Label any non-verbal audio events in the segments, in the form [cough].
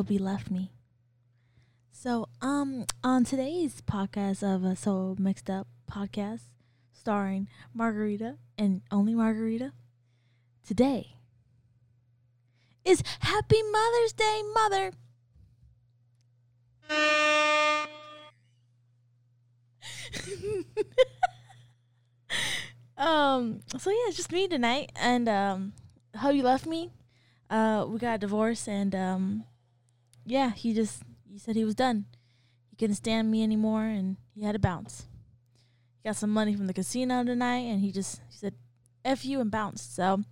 Hubby left me. So, um, on today's podcast of a So Mixed Up podcast, starring Margarita and only Margarita, today is Happy Mother's Day, Mother. [laughs] um. So yeah, it's just me tonight, and um, how you left me. Uh, we got divorced, and um, yeah, he just he said he was done. He couldn't stand me anymore, and he had to bounce. He got some money from the casino tonight, and he just he said, "F you" and bounced. So,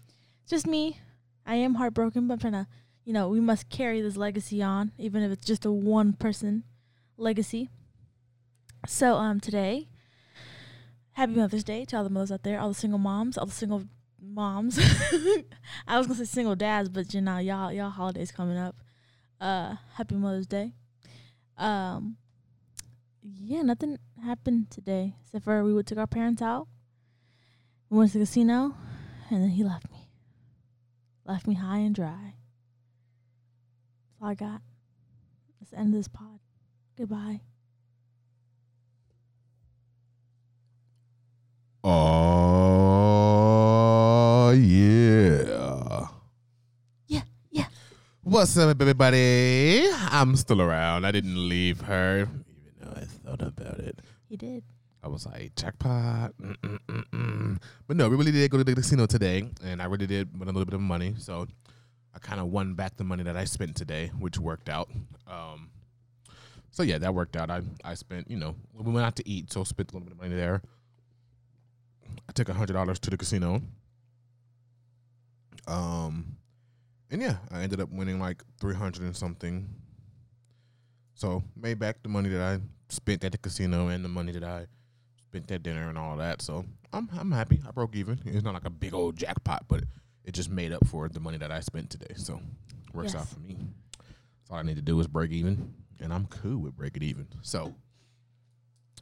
it's just me. I am heartbroken, but I'm trying to, you know, we must carry this legacy on, even if it's just a one person legacy. So, um, today, happy Mother's Day to all the mothers out there, all the single moms, all the single moms. [laughs] I was gonna say single dads, but you know, y'all y'all holidays coming up. Uh, happy Mother's Day. Um, yeah, nothing happened today except for we took our parents out. We went to the casino, and then he left me. Left me high and dry. That's all I got. The end this pod. Goodbye. Oh yeah. Yeah, yeah. What's up, everybody? I'm still around. I didn't leave her, even though I thought about it. He did. I was like, jackpot. Mm-mm-mm-mm. But no, we really did go to the casino today, and I really did win a little bit of money. So I kind of won back the money that I spent today, which worked out. Um, so yeah, that worked out. I I spent, you know, we went out to eat, so spent a little bit of money there. I took a hundred dollars to the casino. Um, and yeah, I ended up winning like three hundred and something. So made back the money that I spent at the casino and the money that I spent at dinner and all that. So I'm I'm happy. I broke even. It's not like a big old jackpot, but it just made up for the money that I spent today. So works out for me. So all I need to do is break even, and I'm cool with breaking even. So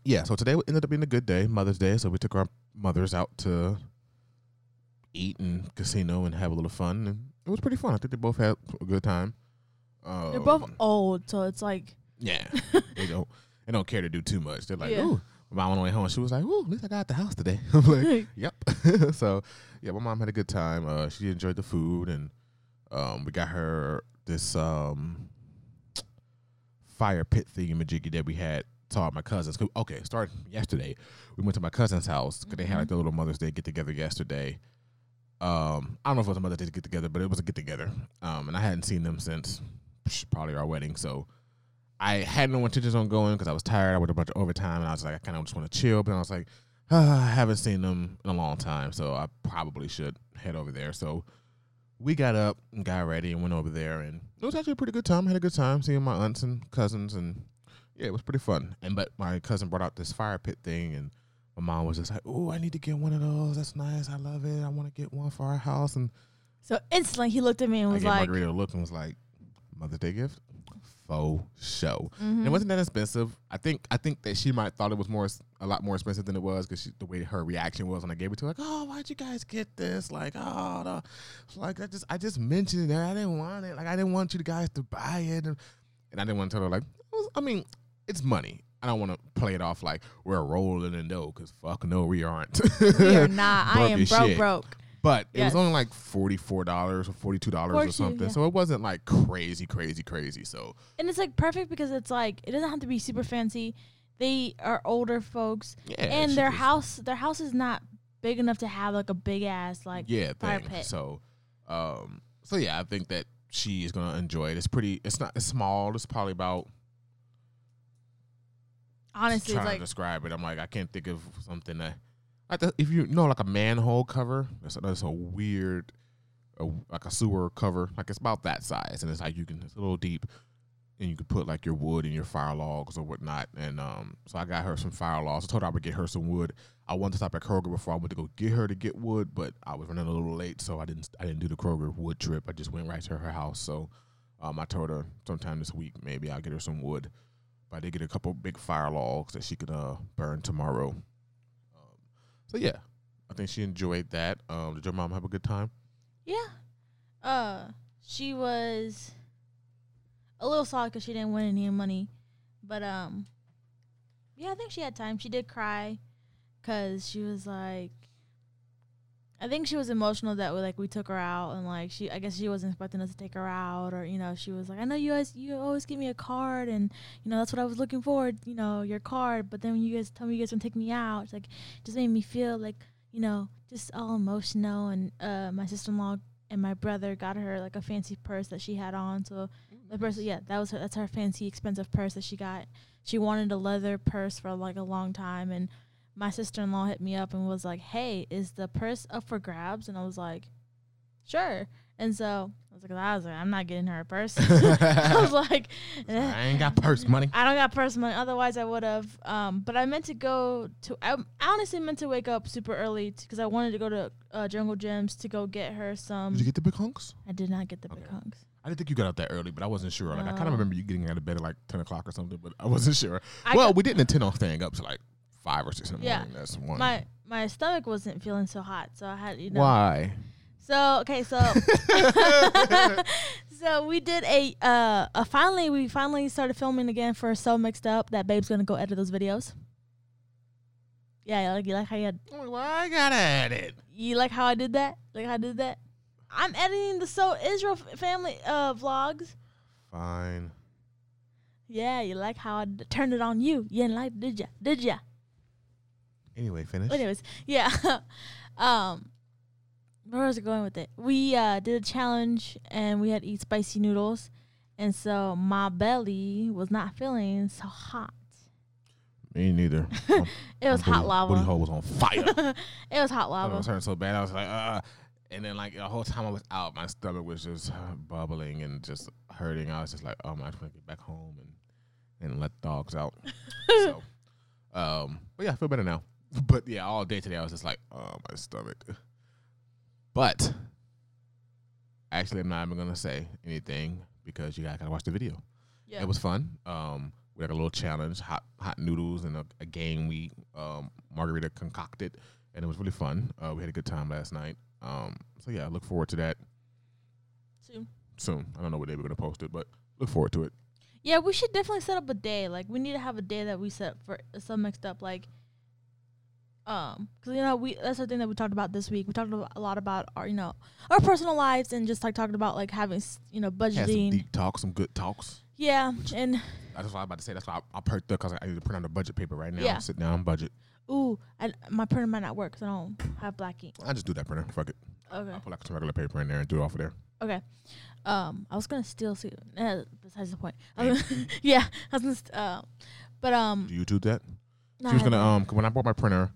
yeah, so today ended up being a good day, Mother's Day. So we took our mothers out to eat and casino and have a little fun, and it was pretty fun. I think they both had a good time. Um, They're both old, so it's like yeah, [laughs] they don't they don't care to do too much. They're like, Yeah. ooh. My mom on the way home, she was like, "Ooh, at least I got out the house today." [laughs] I'm like, [laughs] "Yep." so, yeah, my mom had a good time. Uh, she enjoyed the food, and um, we got her this um, fire pit thingamajiggy that we had taught my cousins. Okay, started yesterday. We went to my cousin's house because they had like the little Mother's Day get together yesterday. Um, I don't know if it was a Mother's Day to get together, but it was a get together. Um, and I hadn't seen them since probably our wedding, so I had no intentions on going because I was tired. I worked a bunch of overtime, and I was like, I kind of just want to chill. But I was like, ah, [sighs] I haven't seen them in a long time, so I probably should head over there. So we got up and got ready and went over there, and it was actually a pretty good time. I had a good time seeing my aunts and cousins, and yeah, it was pretty fun. And but my cousin brought out this fire pit thing, and my mom was just like, "Oh, I need to get one of those. That's nice. I love it. I want to get one for our house." And so instantly he looked at me and I was gave like, Margarita look and was like, "Mother's Day gift, faux show." mhm. And it wasn't that expensive. I think I think that she might thought it was more a lot more expensive than it was because the way her reaction was when I gave it to her, like, "Oh, why'd you guys get this?" Like, "Oh, no. like I just I just mentioned it. I didn't want it. Like I didn't want you guys to buy it." And, and I didn't want to tell her like, I mean, it's money. I don't want to play it off like we're rolling in dough because fuck no, we aren't. we are not. I [laughs] am broke, shit. broke. But it was only like forty four dollars or forty two dollars or something. yeah. So it wasn't like crazy, crazy, crazy. So And it's like perfect because it's like it doesn't have to be super fancy. They are older folks, yeah, and their house their house is not big enough to have like a big ass like yeah fire thing. pit. So, um, so yeah, I think that she is gonna enjoy it. It's pretty. It's not. It's small. It's probably about. Honestly trying like to describe it, I'm like I can't think of something that. Like the, if you know like a manhole cover, that's, that's a weird, a, like a sewer cover. Like it's about that size, and it's like you can it's a little deep, and you can put like your wood and your fire logs or whatnot. And um, so I got her some fire logs. I told her I would get her some wood. I wanted to stop at Kroger before I went to go get her to get wood, but I was running a little late, so I didn't I didn't do the Kroger wood trip. I just went right to her house. So um, I told her sometime this week maybe I'll get her some wood. But did get a couple big fire logs that she could uh, burn tomorrow. Um, so yeah, I think she enjoyed that. Um, did your mom have a good time? Yeah. Uh, she was a little sad because she didn't win any money, but um, yeah, I think she had time. She did cry because she was like, I think she was emotional that we like we took her out and like she, I guess she wasn't expecting us to take her out or you know she was like, I know you guys, you always give me a card and you know that's what I was looking for, you know your card, but then when you guys tell me you guys gonna take me out, it's like just made me feel like you know just all emotional and uh my sister in law and my brother got her like a fancy purse that she had on. So the purse, yeah, that was her. That's her fancy, expensive purse that she got. She wanted a leather purse for like a long time, and my sister in law hit me up and was like, "Hey, is the purse up for grabs?" And I was like, "Sure." And so I was like, I was like, I'm not getting her a purse. [laughs] I was [laughs] like. I [laughs] ain't got purse money. I don't got purse money. Otherwise, I would have. Um, but I meant to go to. I, I honestly meant to wake up super early because I wanted to go to uh, Jungle Gyms to go get her some. Did you get the big hunks? I did not get the big Okay. hunks. I didn't think you got out that early, but I wasn't sure. Like I kind of remember you getting out of bed at like ten o'clock or something, but I wasn't sure. I well, got- we didn't intend on staying up to like five or six in the Yeah. morning. That's one. my my stomach wasn't feeling so hot, so I had you know. Why? So okay, so [laughs] so we did a uh a finally we finally started filming again for so mixed up that babe's gonna go edit those videos. Yeah, like you like how you had Why I gotta edit? you like how I did that? Like how I did that? I'm editing the So Israel family uh vlogs. Fine. Yeah, you like how I d- turned it on you. You didn't like did ya? Did ya? Anyway, finish. Anyways, yeah. [laughs] um where was I going with it? We uh did a challenge and we had to eat spicy noodles. And so my belly was not feeling so hot. Me neither. [laughs] [laughs] It was hot lava. Booty hole was on fire. it was hot lava. I was hurting so bad. I was like, uh. And then like the whole time I was out, my stomach was just uh, bubbling and just hurting. I was just like, oh man, I just want to get back home and and let the dogs out. so, um, but yeah, I feel better now. But yeah, all day today I was just like, oh my stomach. But actually, I'm not even gonna say anything because you guys gotta watch the video. Yeah. It was fun. Um, we had a little challenge, hot hot noodles, and a, a game we um, Margarita concocted, and it was really fun. Uh, we had a good time last night. Um, so yeah, I look forward to that Soon. soon. I don't know what day we're gonna post it, but look forward to it. Yeah, we should definitely set up a day. Like we need to have a day that we set for some mixed up. Like, um, because you know we that's the thing that we talked about this week. We talked a lot about our you know our personal lives and just like talking about like having s- you know budgeting Had some deep talks, some good talks. Yeah, and That's what I was about to say. That's why I, I perked up because I need to print out a budget paper right now. Yeah. Sit down, budget. ooh, I, my printer might not work because I don't have black ink. I just do that printer. Fuck it. Okay, I'll put like some regular paper in there and do it off of there. okay. Um, I was gonna steal. See, uh, besides the point. I gonna- [laughs] yeah, I was gonna. St- uh, but um, Do you do that? no, she was gonna um when I bought my printer,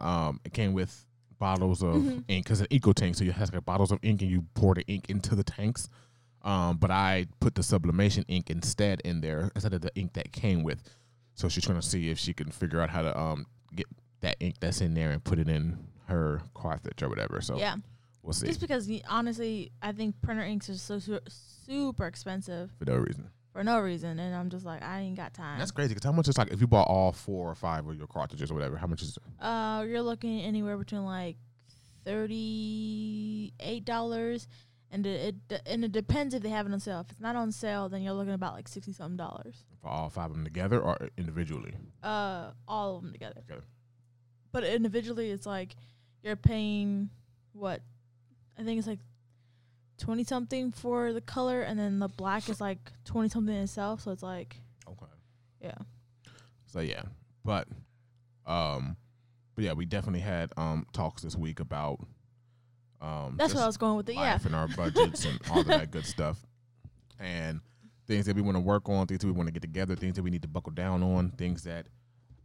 um it came with bottles of Mhm. ink because an eco tank, so you have like bottles of ink and you pour the ink into the tanks. Um, but I put the sublimation ink instead in there instead of the ink that came with. So she's trying to see if she can figure out how to um get that ink that's in there and put it in her cartridge or whatever. So yeah. we'll see Just because honestly, I think printer inks are so su- super expensive for no reason. For no reason, and I'm just like, I ain't got time. That's crazy because how much is like if you bought all four or five of your cartridges or whatever, how much is it? uh, you're looking anywhere between like thirty eight dollars, and it, it and it depends if they have it on sale. If it's not on sale, then you're looking about like sixty something dollars. for all five of them together or individually? Uh, all of them together. Together. But individually, it's like you're paying what I think it's like twenty something for the color, and then the black is like twenty something itself. So it's like, Okay. yeah. So yeah, but um, but yeah, we definitely had um talks this week about um That's what I was going with it. Yeah. and our budgets and all of that good [laughs] stuff, and things that we want to work on, things that we want to get together, things that we need to buckle down on, things that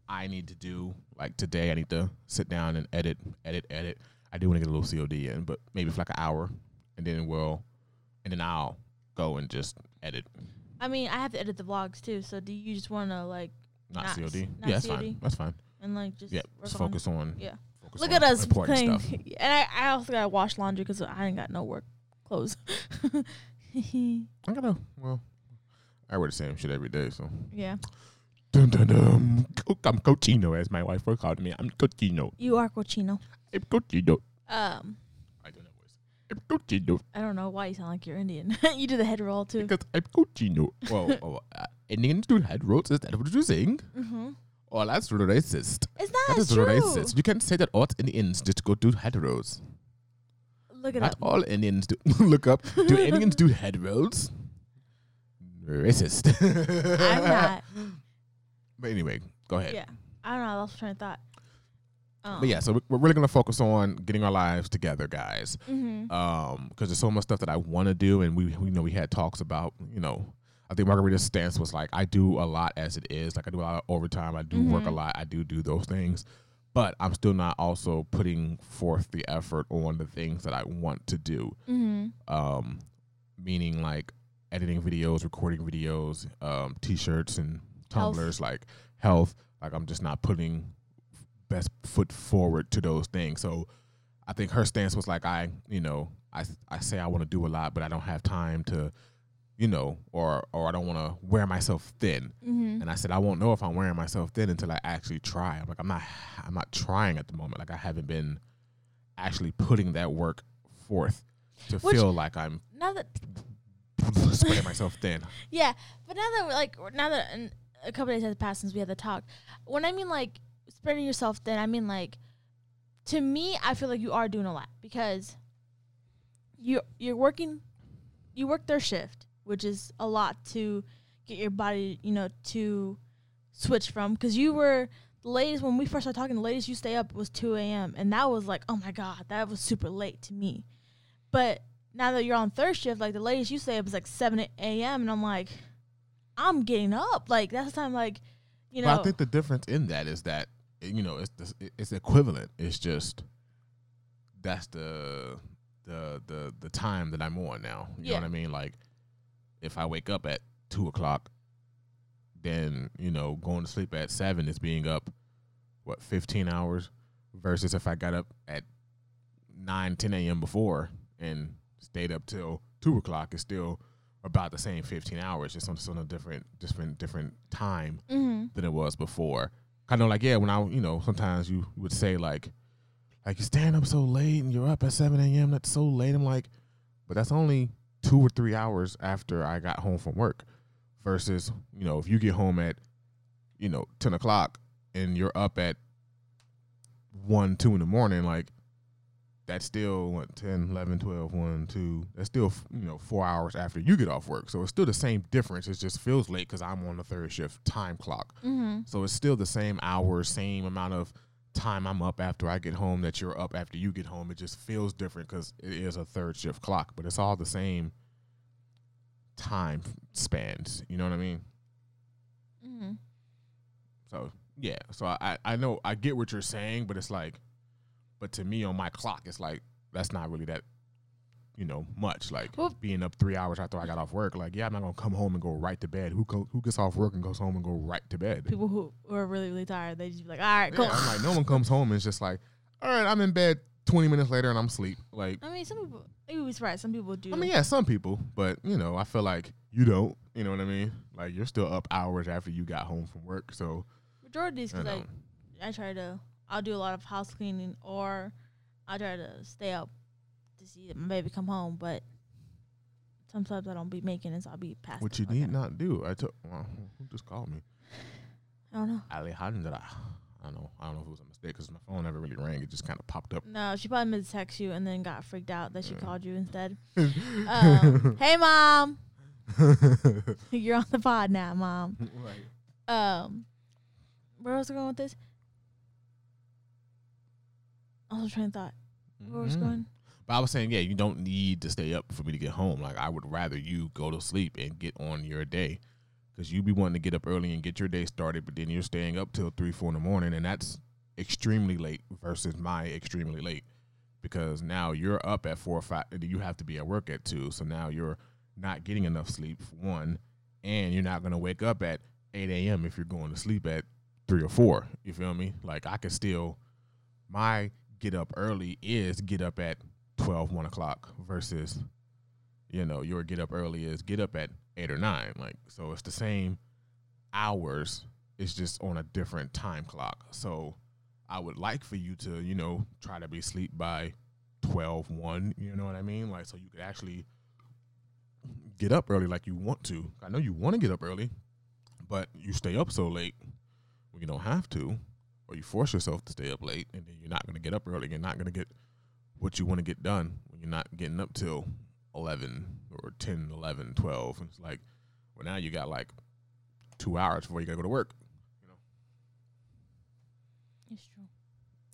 I need to do. Like today, I need to sit down and edit, edit, edit. I do want to get a little COD in, but maybe for like an hour, and then we'll, and then I'll go and just edit, I mean, I have to edit the vlogs too. So do you just want to like not, Not- COD. not yeah, that's COD? fine. That's fine. and like just Yeah, just focus on. Yeah. focus Look on at us playing. stuff. [laughs] And I, I also gotta wash laundry because I ain't got no work clothes. [laughs] I gotta. Well, I wear the same shit every day, so. yeah, Dun, dun, dun. I'm Cochino, as my wife called me. I'm Cochino. you are cochino. I'm Cochino. Um, I do that voice. I'm cochino. I don't know why you sound like you're Indian. [laughs] you do the head roll too. Because I'm cochino. Well, [laughs] oh, uh, Indians do head rolls. Is that what you're saying? Mm-hmm. Oh, that's racist. It's That not is true. racist. You can't say that all Indians just go do head rolls. Look at it Not up. all Indians do. [laughs] Look up. Do Indians do head rolls? Racist. I'm not. But anyway, go ahead. Yeah. I don't know. I lost train of thought. Um, But yeah, so we- we're really gonna focus on getting our lives together, guys. Mm-hmm. Um, because there's so much stuff that I want to do, and we we know we had talks about. You know, I think Margarita's stance was like, I do a lot as it is. Like I do a lot of overtime. I do work a Mhm. lot. I do do those things, but I'm still not also putting forth the effort on the things that I want to do. Mm-hmm. Um, meaning like editing videos, recording videos, um, t-shirts and Health. tumblers, like health. Like I'm just not putting best foot forward to those things. So I think her stance was like, I, you know, I I say I want to do a lot, but I don't have time to, you know, or or I don't want to wear myself thin. Mm-hmm. And I said I won't know if I'm wearing myself thin until I actually try. I'm like I'm not I'm not trying at the moment. Like I haven't been actually putting that work forth to Which- feel like I'm Now that [laughs] spreading myself thin. [laughs] Yeah, but now that we're like now that a couple days has passed since we had the talk, when I mean like spreading yourself thin, I mean like to me, I feel like you are doing a lot because you you're working, you work their shift, which is a lot to get your body, you know, to switch from because you were the latest when we first started talking. The latest you stay up was two a.m. and that was like, oh my god, that was super late to me. But now that you're on third shift, like the latest you stay up is like seven a.m. and I'm like, I'm getting up. Like that's the time, like you know. But I think the difference in that is that you know it's the, it's equivalent. It's just that's the the the the time that I'm on now. You know what I mean? Like if I wake up at two o'clock, then you know going to sleep at seven is being up what fifteen hours versus if I got up at nine ten a.m. before and stayed up till two o'clock is still about the same 15 hours just on, just on a different different different time mm-hmm. than it was before. Kind of like yeah, when I you know sometimes you would say like like you stand up so late and you're up at seven a.m. That's so late. I'm like, but that's only two or three hours after I got home from work. Versus you know if you get home at you know ten o'clock and you're up at one two in the morning like that's still what 10 11 12 1 2 that's still you know four hours after you get off work so it's still the same difference it just feels late because i'm on the third shift time clock Mm-hmm. so it's still the same hours, same amount of time I'm up after I get home that you're up after you get home. It just feels different because it is a third shift clock, but it's all the same time spans. You know what I mean? Mm-hmm. So yeah. So I I I know I get what you're saying, but it's like, but to me on my clock, it's like that's not really that. You know, much like Well- being up three hours after I got off work. Like, yeah, I'm not gonna come home and go right to bed. Who go, who gets off work and goes home and go right to bed? People who are really really tired, they just be like, all right, cool. Yeah, I'm like, no one comes home and it's just like, all right, I'm in bed 20 minutes later and I'm asleep. Like, I mean, some people. You was right. Some people do. I mean, yeah, some people, but you know, I feel like you don't. You know what I mean? Like, you're still up hours after you got home from work. So, majority is because. I, I try to. I'll do a lot of house cleaning, or I try to stay up to see my baby come home. But sometimes I don't be making it, so I'll be past. what you need not do, I took, well, who just called me? I don't know. Alejandra. I don't know. I don't know if it was a mistake because my phone never really rang. It just kind of popped up. No, she probably meant to text you and then got freaked out that she Yeah. called you instead. [laughs] Um, hey, mom, [laughs] [laughs] you're on the pod now, mom. Like, Um, where was I going with this? I was trying to thought. Where was I mhm. going? But I was saying, yeah, you don't need to stay up for me to get home. Like I would rather you go to sleep and get on your day, because you be wanting to get up early and get your day started, but then you're staying up till three, four in the morning, and that's extremely late versus my extremely late. Because now you're up at four or five, and you have to be at work at two, so now you're not getting enough sleep for one, and you're not gonna wake up at eight a.m. if you're going to sleep at three or four. You feel me? Like I could still, my get up early is get up at 12, 1 o'clock versus, you know, your get up early is get up at 8 or 9. Like, so it's the same hours, it's just on a different time clock. So I would like for you to, you know, try to be asleep by 12, 1, you know what I mean? Like, so you could actually get up early like you want to. I know you want to get up early, but you stay up so late when you don't have to, or you force yourself to stay up late, and then you're not going to get up early. You're not going to get what you want to get done when you're not getting up till 11 or 10, 11, 12. And it's like, well, now you got like two hours before you got to go to work. You know? It's true.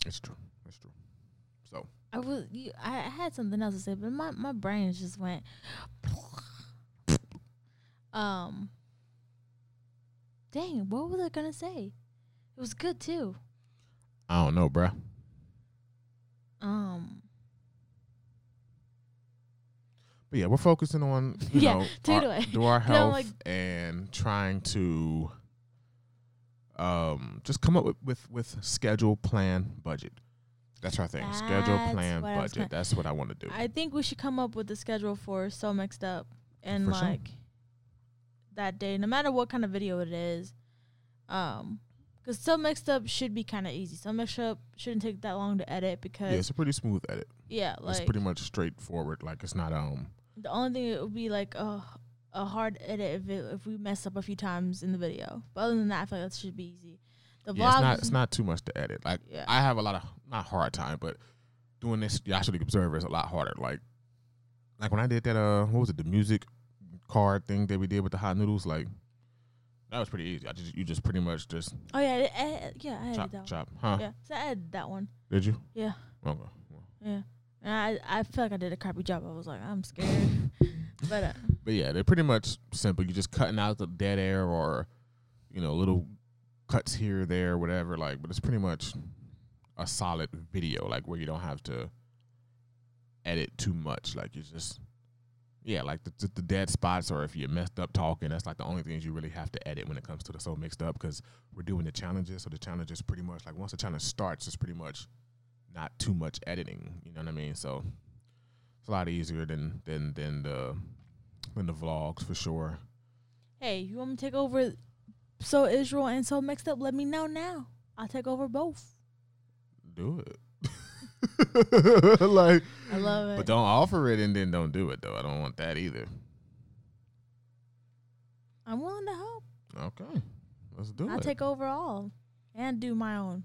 It's true. It's true. So I was you, I had something else to say, but my my brain just went. [laughs] um. Dang, what was I gonna say? It was good too. I don't know, bruh. Um. But yeah, we're focusing on you [laughs] Yeah, know our, do our [laughs] health like- and trying to um just come up with with, with schedule, plan, budget. That's our thing. schedule, plan, what I was budget. That's what I want to do. I think we should come up with a schedule for so mixed up and For sure. like that day, no matter what kind of video it is. Um, because so mixed up should be kind of easy. So mixed up shouldn't take that long to edit because yeah, it's a pretty smooth edit. yeah, like it's pretty much straightforward. Like it's not um the only thing it would be like a a hard edit if it, if we mess up a few times in the video. But other than that, I feel like that should be easy. The yeah, it's not it's not too much to edit. Like Yeah. I have a lot of not hard time, but doing this Yashali Observer is a lot harder. Like like when I did that uh what was it, the music card thing that we did with the hot noodles, like that was pretty easy. I just you just pretty much just oh yeah, I, I, yeah, I chop that one. chop. Huh? Yeah, so I edited that one. Did you? Yeah, Okay. Yeah. And I I feel like I did a crappy job. I was like, I'm scared, [laughs] but uh, But yeah, they're pretty much simple. You're just cutting out the dead air or, you know, little cuts here, there, whatever. Like, but it's pretty much a solid video, like where you don't have to edit too much. Like you just, yeah, like the, the, dead spots or if you messed up talking, that's like the only things you really have to edit when it comes to the so mixed up because we're doing the challenges. So the challenge is pretty much like once the challenge starts, it's pretty much not too much editing. You know what I mean? So it's a lot easier than than than the than the vlogs for sure. hey, you want me to take over? So Israel and so mixed up. Let me know now. I'll take over both. Do it. [laughs] like, I love it. but don't offer it and then don't do it though. I don't want that either. I'm willing to help. Okay, let's do it. I'll take over all and do my own.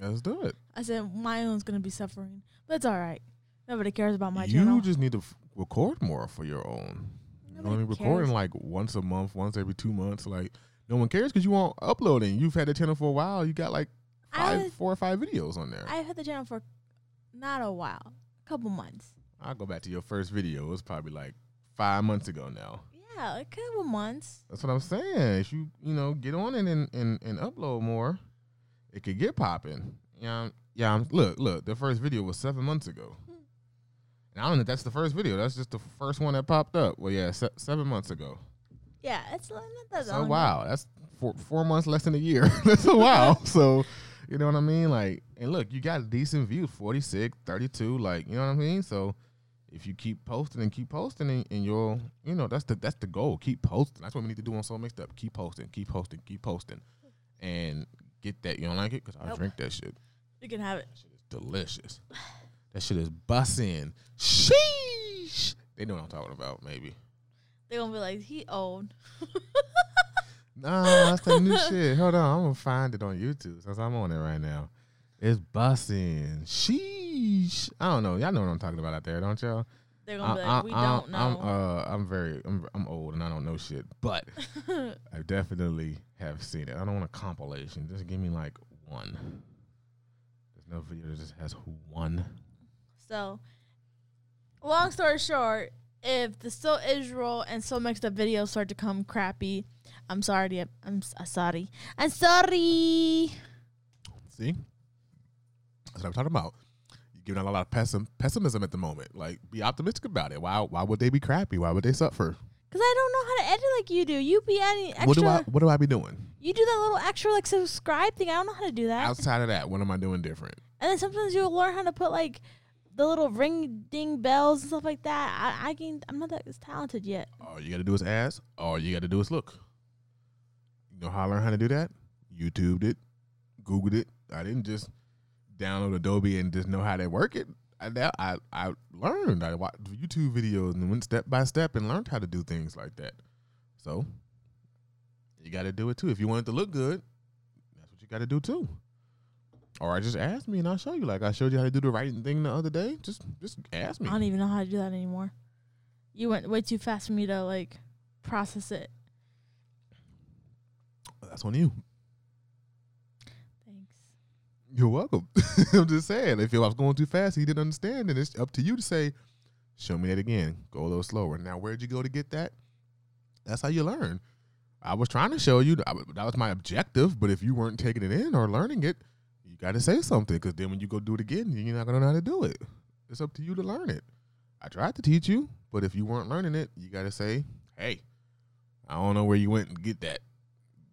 let's do it. I said my own's gonna be suffering, but it's all right. Nobody cares about my you channel. You just need to f- record more for your own. You Nobody only cares. recording like once a month, once every two months. Like no one cares because you won't uploading. You've had the channel for a while. You got like five, I four or five videos on there. I've had the channel for not a while, a couple months. I'll go back to your first video. It was probably like five months ago now. Yeah, a couple months. That's what I'm saying. If you you know get on it and and, and upload more, it could get popping. Yeah, yeah. I'm- Look, look. The first video was seven months ago, and I don't know if that's the first video. That's just the first one that popped up. Well, yeah, se- seven months ago. Yeah, it's not that So wow, that's four four months less than a year. [laughs] that's a while. [laughs] so you know what I mean? Like, and look, you got a decent views, 46, 32, Like, you know what I mean? So. If you keep posting and keep posting, and, and you'll, you know, that's the that's the goal. Keep posting. That's what we need to do on So Mixed Up. Keep posting, keep posting, keep posting, and get that. You don't like it? Cause I Nope. drink that shit. You can have it. That shit is delicious. That shit is bussin'. Sheesh. They know what I'm talking about. Maybe. They're gonna be like, he old. [laughs] Nah, that's that new shit. Hold on, I'm gonna find it on YouTube since I'm on it right now. It's bussin'. Sheesh. I don't know. Y'all know what I'm talking about out there, don't y'all? They're gonna be I- like, we I- don't I'm, know. uh, I'm very, I'm, I'm old and I don't know shit, but [laughs] I definitely have seen it. I don't want a compilation. Just give me like one. There's no video that just has one. so, long story short, if the So Israel and So Mixed Up videos start to come crappy, I'm sorry. I'm uh, sorry. I'm sorry. See, that's what I'm talking about. You're giving out a lot of pessim- pessimism at the moment. Like, be optimistic about it. Why? Why would they be crappy? Why would they suffer? Cause I don't know how to edit like you do. You be adding extra. What do I? What do I be doing you do that little extra like subscribe thing. I don't know how to do that. outside of that? What am I doing different? And then sometimes you'll learn how to put like the little ring ding bells and stuff like that. I, I can I'm not that as talented yet. All you got to do is ask. All you got to do is look. You know how I learned how to do that? YouTubed it, Googled it. I didn't just download Adobe and just know how to work it. I I I learned. I watched YouTube videos and went step by step and learned how to do things like that. So you got to do it too. If you want it to look good, that's what you got to do too. Or I just ask me and I'll show you. Like I showed you how to do the writing thing the other day. Just just ask me. I don't even know how to do that anymore. You went way too fast for me to like process it. That's on you. Thanks. You're welcome. [laughs] I'm just saying, if I was going too fast, he didn't understand, and it's up to you to say, "Show me that again. Go a little slower." Now, where'd you go to get that? That's how you learn. I was trying to show you that was my objective, but if you weren't taking it in or learning it, got to say something because then when you go do it again, you're not gonna know how to do it. It's up to you to learn it. I tried to teach you, but if you weren't learning it, you got to say, "Hey, I don't know where you went and get that.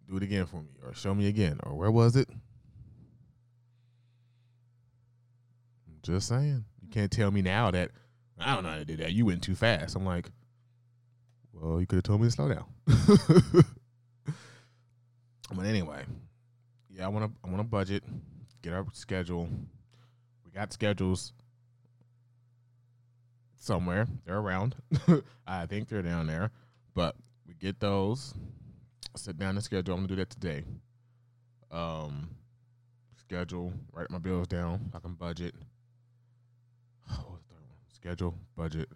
Do it again for me, or show me again, or where was it?" Just saying. You can't tell me now that I don't know how to do that. You went too fast. I'm like, well, you could have told me to slow down. [laughs] but anyway, yeah, I want to. I want to budget, get our schedule. We got schedules somewhere. They're around. [laughs] I think they're down there, but we get those. Sit down and schedule. I'm gonna do that today. Um, schedule. Write my bills down. I can budget. [sighs] One? Schedule, budget.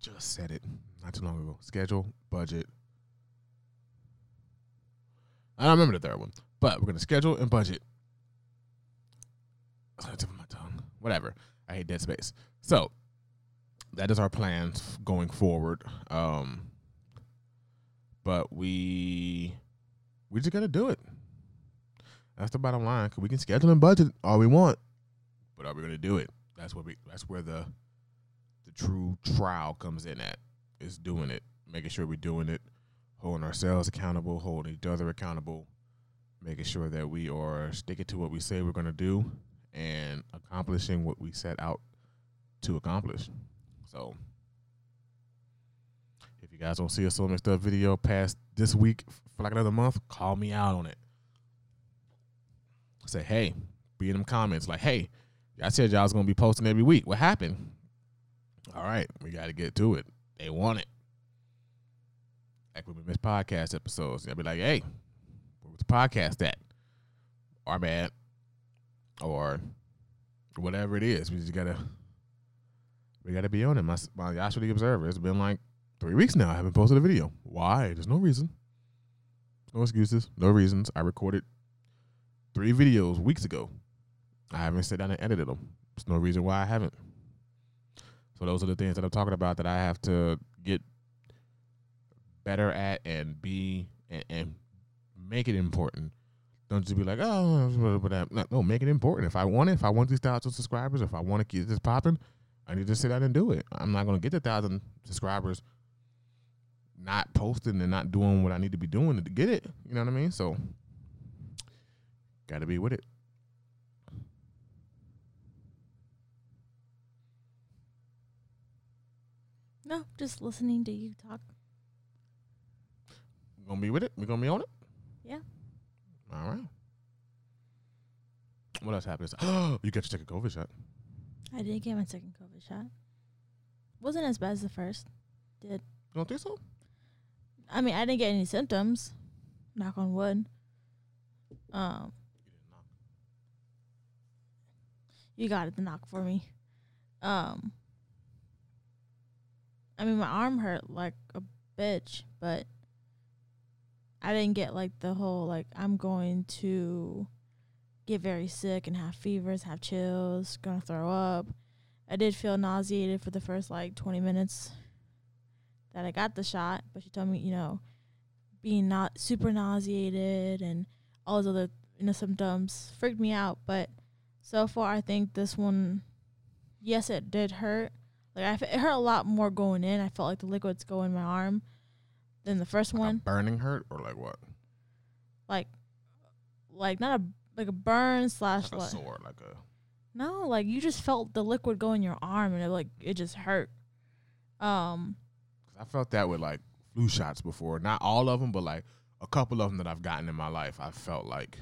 Just said it not too long ago. Schedule, budget. I don't remember the third one, but we're gonna schedule and budget. On tip of my tongue. Whatever. I hate dead space. So that is our plans going forward. Um, but we we just gotta do it. That's the bottom line. 'cause we can schedule and budget all we want, but are we gonna do it? That's where we. That's where the the true trial comes in at. Is doing it, making sure we're doing it, holding ourselves accountable, holding each other accountable, making sure that we are sticking to what we say we're gonna do, and accomplishing what we set out to accomplish. So. If you guys don't see a So Mixed Up video past this week for like another month, call me out on it. Say, hey, be in them comments like, hey, I said y'all was gonna be posting every week. What happened? All right, we got to get to it. They want it. Like when we miss podcast episodes, they'll be like, hey, the podcast at? Our bad. Or whatever it is. We just gotta we gotta be on it. My my Yashua the Observer. It's been like three weeks now. I haven't posted a video. Why? There's no reason. No excuses. No reasons. I recorded three videos weeks ago. I haven't sat down and edited them. There's no reason why I haven't. So those are the things that I'm talking about that I have to get better at and be and, and make it important. Don't just be like, oh, but that. No, no, make it important. If I want it, if I want these thousand subscribers, if I want to keep this popping, I need to sit down and do it. I'm not gonna get the thousand subscribers not posting and not doing what I need to be doing to get it. You know what I mean? So gotta be with it. No, just listening to you talk. Gonna be with it? We're gonna be on it? Yeah. All right. What else happened? Oh, [gasps] you got to take a COVID shot. I did get my second COVID shot. Wasn't as bad as the first. Did. You don't think so? I mean, I didn't get any symptoms. Knock on wood. Um, you got it the knock for me. Um, I mean, my arm hurt like a bitch, but I didn't get like the whole like I'm going to get very sick and have fevers, have chills, gonna throw up. I did feel nauseated for the first like 20 minutes that I got the shot, but she told me, you know, being not super nauseated and all those other you know symptoms freaked me out. But so far, I think this one, yes, it did hurt. Like I, f- it hurt a lot more going in. I felt like the liquids go in my arm than the first Like one. burning hurt or like what? Like, like not a like a burn slash Like a sore, like a no, like you just felt the liquid go in your arm and it like it just hurt. Um, I felt that with like flu shots before. Not all of them, but like a couple of them that I've gotten in my life. I felt like,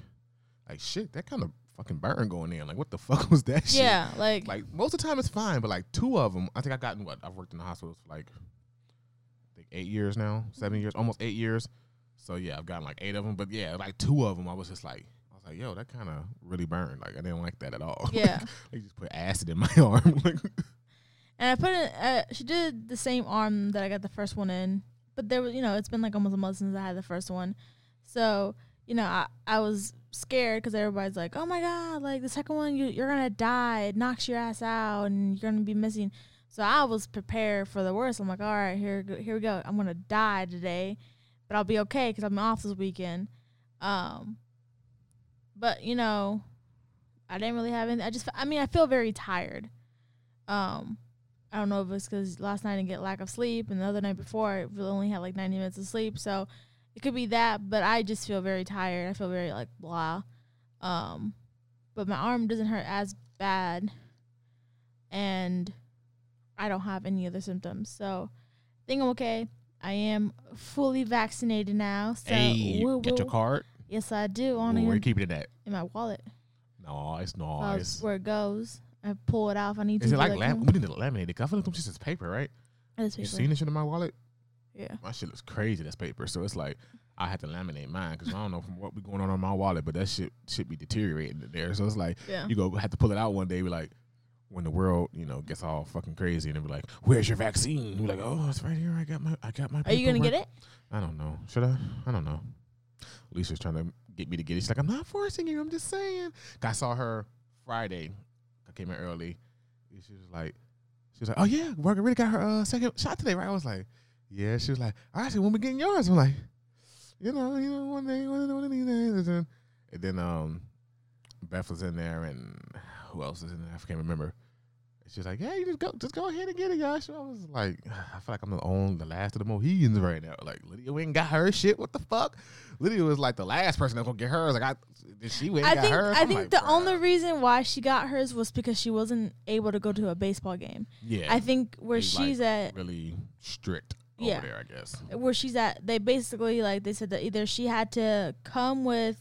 like shit, that kind of fucking burn going in. Like, what the [laughs] fuck was that shit? Yeah, like, Like most of the time it's fine, but like two of them, I think I've gotten what I've worked in the hospitals for like eight years now, seven years, almost eight years. So yeah, I've gotten like eight of them. But yeah, like two of them, I was just like, I was like, yo, that kind of really burned. Like I didn't like that at all. yeah. [laughs] they just put acid in my [laughs] arm. like, And I put it. Uh, she did the same arm that I got the first one in, but there was, you know, it's been like almost a month since I had the first one, so you know, I I was scared because everybody's like, oh my god, like the second one, you you're gonna die, it knocks your ass out, and you're gonna be missing. So I was prepared for the worst. I'm like, all right, here here we go. I'm gonna die today, but I'll be okay because I'm off this weekend. Um, but you know, I didn't really have any. I just, I mean, I feel very tired. Um, I don't know if it's because last night I didn't get lack of sleep, and the other night before I really only had like 90 minutes of sleep. So it could be that, but I just feel very tired. I feel very like blah. Um, but my arm doesn't hurt as bad, and I don't have any other symptoms. So I think I'm okay. I am fully vaccinated now. So hey, woo get your card. Yes, I do. On Ooh, where are you in, keeping it at? in my wallet. Nice, nice. where it goes. I pull it out if I need Is to. it be like lam- "Hmm, we need to laminate it? I feel like shit is paper, right? this You paper." seen this shit in my wallet? Yeah. My shit looks crazy. That's paper. So it's like I had to laminate mine because I don't know from what be going on on my wallet, but that shit should be deteriorating in there. So it's like Yeah. you go have to pull it out one day. Be like, when the world you know gets all fucking crazy, and then be like, "Where's your vaccine?" Be like, "Oh, it's right here. I got my I got my." Are you gonna get it? I don't know. Should I? I don't know. Lisa's trying to get me to get it. She's like, I'm not forcing you. I'm just saying. I saw her Friday. I came in early. She was like, she was like, oh yeah, Margarita got her uh, second shot today, right? I was like, yeah. She was like, all right, so when we getting yours? I'm like, you know, you know, one day, one day, one days. And then, and then um, Beth was in there, and who else is in there? I can't remember. She was like, "Yeah, you just go, just go ahead and get it, guys." I was like, [sighs] "I feel like I'm the only, the last of the Mohegans right now." Like Lydia went and got her shit. What the fuck? Lydia was like the last person that's gonna get hers. Like, I she went I and got think hers? I I'm think like, the "Bruh." only reason why she got hers was because she wasn't able to go to a baseball game. yeah, I think where They, like, she's at, really strict Yeah. there. I guess. where she's at, they basically like they said that either she had to come with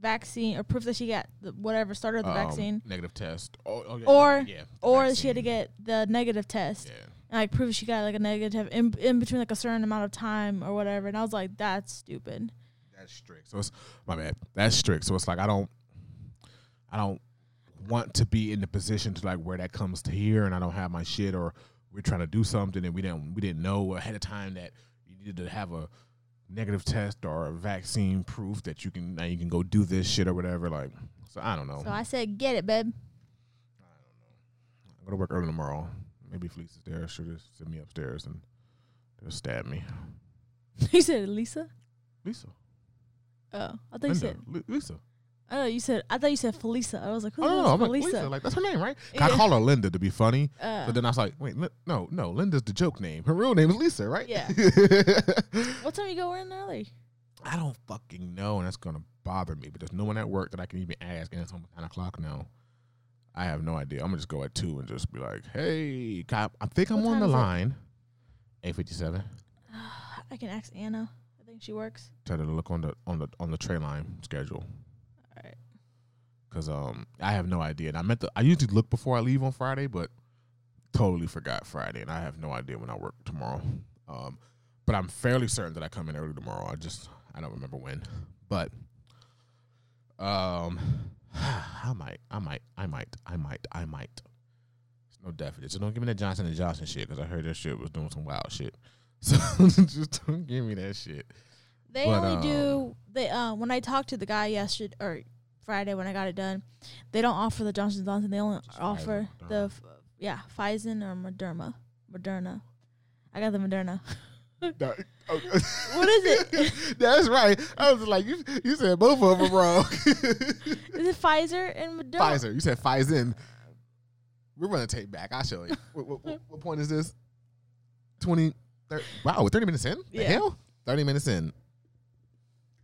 vaccine or proof that she got the, whatever started the Um, vaccine, negative test, oh, oh, yeah, Or- yeah, or she had to get the negative test Yeah, and like prove she got like a negative in, in between like a certain amount of time or whatever. And I was like, that's stupid. that's strict. So it's my bad. That's strict. So it's like I don't, I don't want to be in the position to like where that comes to here, and I don't have my shit, or we're trying to do something and we didn't we didn't know ahead of time that you needed to have a negative test or a vaccine proof that you can now you can go do this shit or whatever. Like, so I don't know. So I said, get it, babe. I don't know I gonna work early tomorrow. Maybe Felice is there. She'll just send me upstairs and just stab me. [laughs] you said Lisa. Lisa, Oh, I think you said. Lisa. I know you said. I thought you said Felisa. I was like, who Oh no, I'm like Felisa? Like that's her name, right? [laughs] I call her Linda to be funny. Uh, But then I was like, wait, Li- no, no, Linda's the joke name. Her real name is Lisa, right? Yeah. [laughs] what time you go in early? I don't fucking know, and that's gonna bother me. But there's no one at work that I can even ask, and it's almost nine o'clock now. I have no idea. I'm gonna just go at two and just be like, "Hey, cop, I think I'm on the line." Eight fifty seven. [sighs] I can ask Anna. I think she works. Try to look on the on the on the train line schedule. All right. Cause um I have no idea. And I meant to I usually look before I leave on Friday, but totally forgot Friday, and I have no idea when I work tomorrow. Um, but I'm fairly certain that I come in early tomorrow. I just I don't remember when, but um, [sighs] I might, I might, I might, I might, I might. It's no definite. So don't give me that Johnson and Johnson shit because I heard that shit was doing some wild shit. [laughs] So just don't give me that shit. They But, only um, do they uh when I talked to the guy yesterday or Friday when I got it done, they don't offer the Johnson Johnson. They only Just offer Pfizer, the f- yeah Pfizer or Moderna. Moderna. I got the Moderna. [laughs] No, okay. What is it? [laughs] That's right. I was like, you, you said both of them wrong. [laughs] Is it Pfizer and Moderna? Pfizer. You said Pfizer. We're running tape back. I'll show you. What, what, what, what point is this? 20. 30, wow, we're 30 minutes in? The Yeah. hell? 30 minutes in.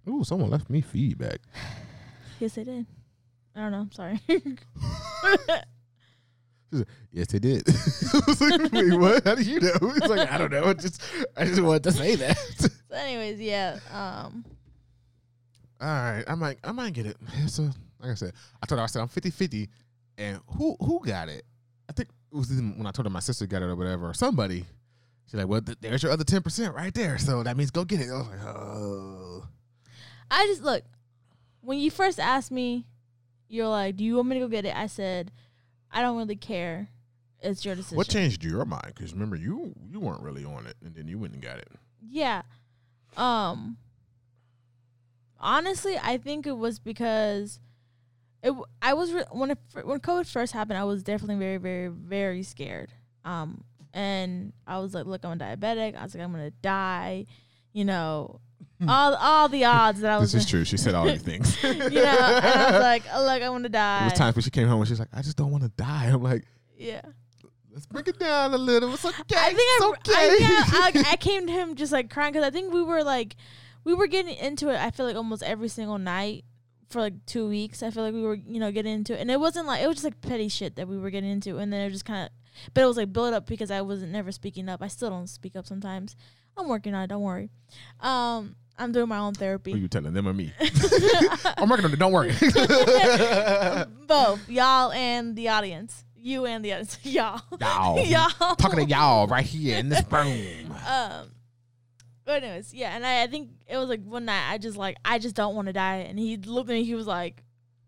Ooh, someone left me feedback. Yes, they did. I don't know. I'm sorry. [laughs] Yes, they did. [laughs] I was like, wait, what? How do you know? [laughs] He's like, I don't know. I just, I just wanted to say that. so anyways, yeah. Um All right, I might, I might get it. It's a, like I said, I told her I said I'm 50-50, and who who got it? I think it was when I told her my sister got it or whatever, or somebody. She's like, "Well, th- there's your other ten percent right there, so that means go get it." I was like, "Oh." I just look when you first asked me, you're like, "Do you want me to go get it?" I said, "I don't really care. It's your decision." What changed your mind? Because remember, you you weren't really on it, and then you went and got it. Yeah. Um honestly, I think it was because it I was re- when it, when COVID first happened, I was definitely very very very scared. Um and I was like, look, I'm diabetic. I was like, I'm going to die. You know, [laughs] all all the odds that I was. This is true. She said all these things. [laughs] you know, and I was like, oh, [laughs] look, I want to die. There was times when she came home and she's like, "I just don't want to die." I'm like, yeah. "Let's break it down a little. It's okay. I think it's I, okay." I, think I, I, I came to him just like crying because I think we were like, we were getting into it. I feel like almost every single night for like two weeks. I feel like we were, you know, getting into it, and it wasn't like it was just like petty shit that we were getting into, and then it was just kind of, but it was like build up because I wasn't never speaking up. I still don't speak up sometimes. I'm working on it. Don't worry. Um, I'm doing my own therapy. Who therapy. you telling them or me? [laughs] I'm working on it. Don't worry. [laughs] Both y'all and the audience. You and the audience. [laughs] Y'all. y'all, y'all. talking to y'all right here in this room. Um, but anyways, yeah, and I, I think it was like one night I just like I just don't want to die, and he looked at me. He was like,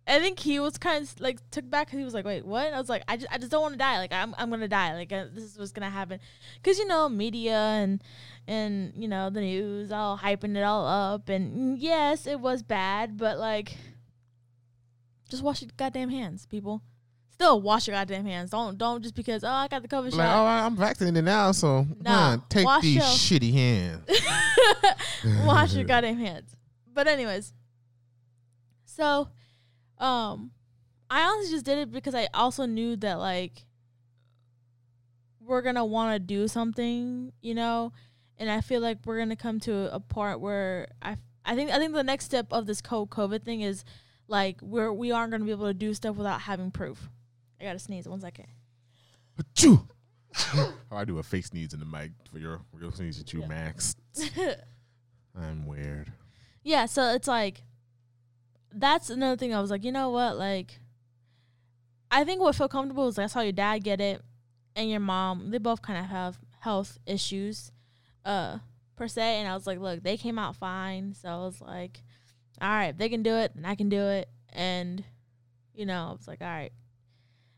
I think he was kind of like took back because he was like, wait, what? I was like, I just I just don't want to die. Like I'm I'm gonna die. Like uh, this is what's gonna happen, because you know media and and you know the news all hyping it all up, and mm, yes, it was bad, but like, just wash your goddamn hands, people. Still wash your goddamn hands. Don't don't just because oh I got the COVID Like, shot. oh, I'm vaccinated now, so Nah, take these your- [laughs] shitty hands. [laughs] wash your goddamn hands. But anyways, so um I honestly just did it because I also knew that like we're gonna want to do something, you know, and I feel like we're gonna come to a part where I I think I think the next step of this co COVID thing is like we're we aren't gonna be able to do stuff without having proof. I gotta sneeze one second. Achoo. [laughs] oh, I do a fake sneeze in the mic for your real sneeze at you, Yeah. Max. [laughs] I'm weird. Yeah, so it's like that's another thing I was like, you know what, like I think what felt comfortable was I saw your dad get it and your mom. They both kind of have health issues, uh, per se. And I was like, look, they came out fine. So I was like, all right, they can do it, then I can do it. And, you know, I was like, all right.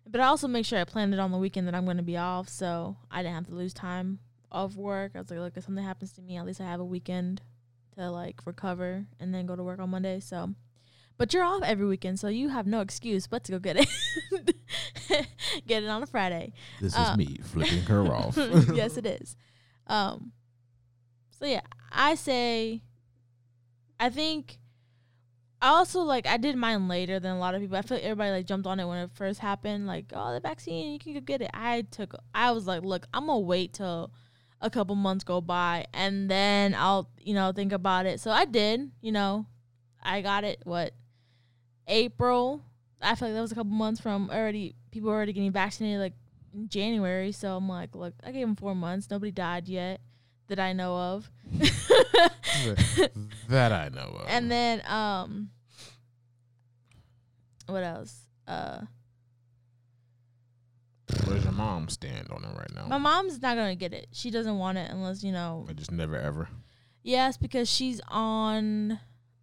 But I also make sure I planned it on the weekend that I'm going to be off. So I didn't have to lose time of work. I was like, look, if something happens to me, at least I have a weekend to like recover and then go to work on Monday. So, but you're off every weekend, so you have no excuse but to go get it. [laughs] get it on a Friday. This Uh, is me flipping her [laughs] off. yes, it is. Um, so yeah, I say, I think. I also like I did mine later than a lot of people. I feel like everybody like jumped on it when it first happened. Like, oh, the vaccine, you can go get it. I took. I was like, look, I'm gonna wait till a couple months go by and then I'll you know think about it. So I did. You know, I got it. What April? I feel like that was a couple months from already. People were already getting vaccinated like in January. So I'm like, look, I gave them four months. Nobody died yet that I know of. that I know of. and then um, what else? Uh, Where's your mom stand on it right now? my mom's not gonna get it. She doesn't want it unless you know. I just never ever. Yes, because she's on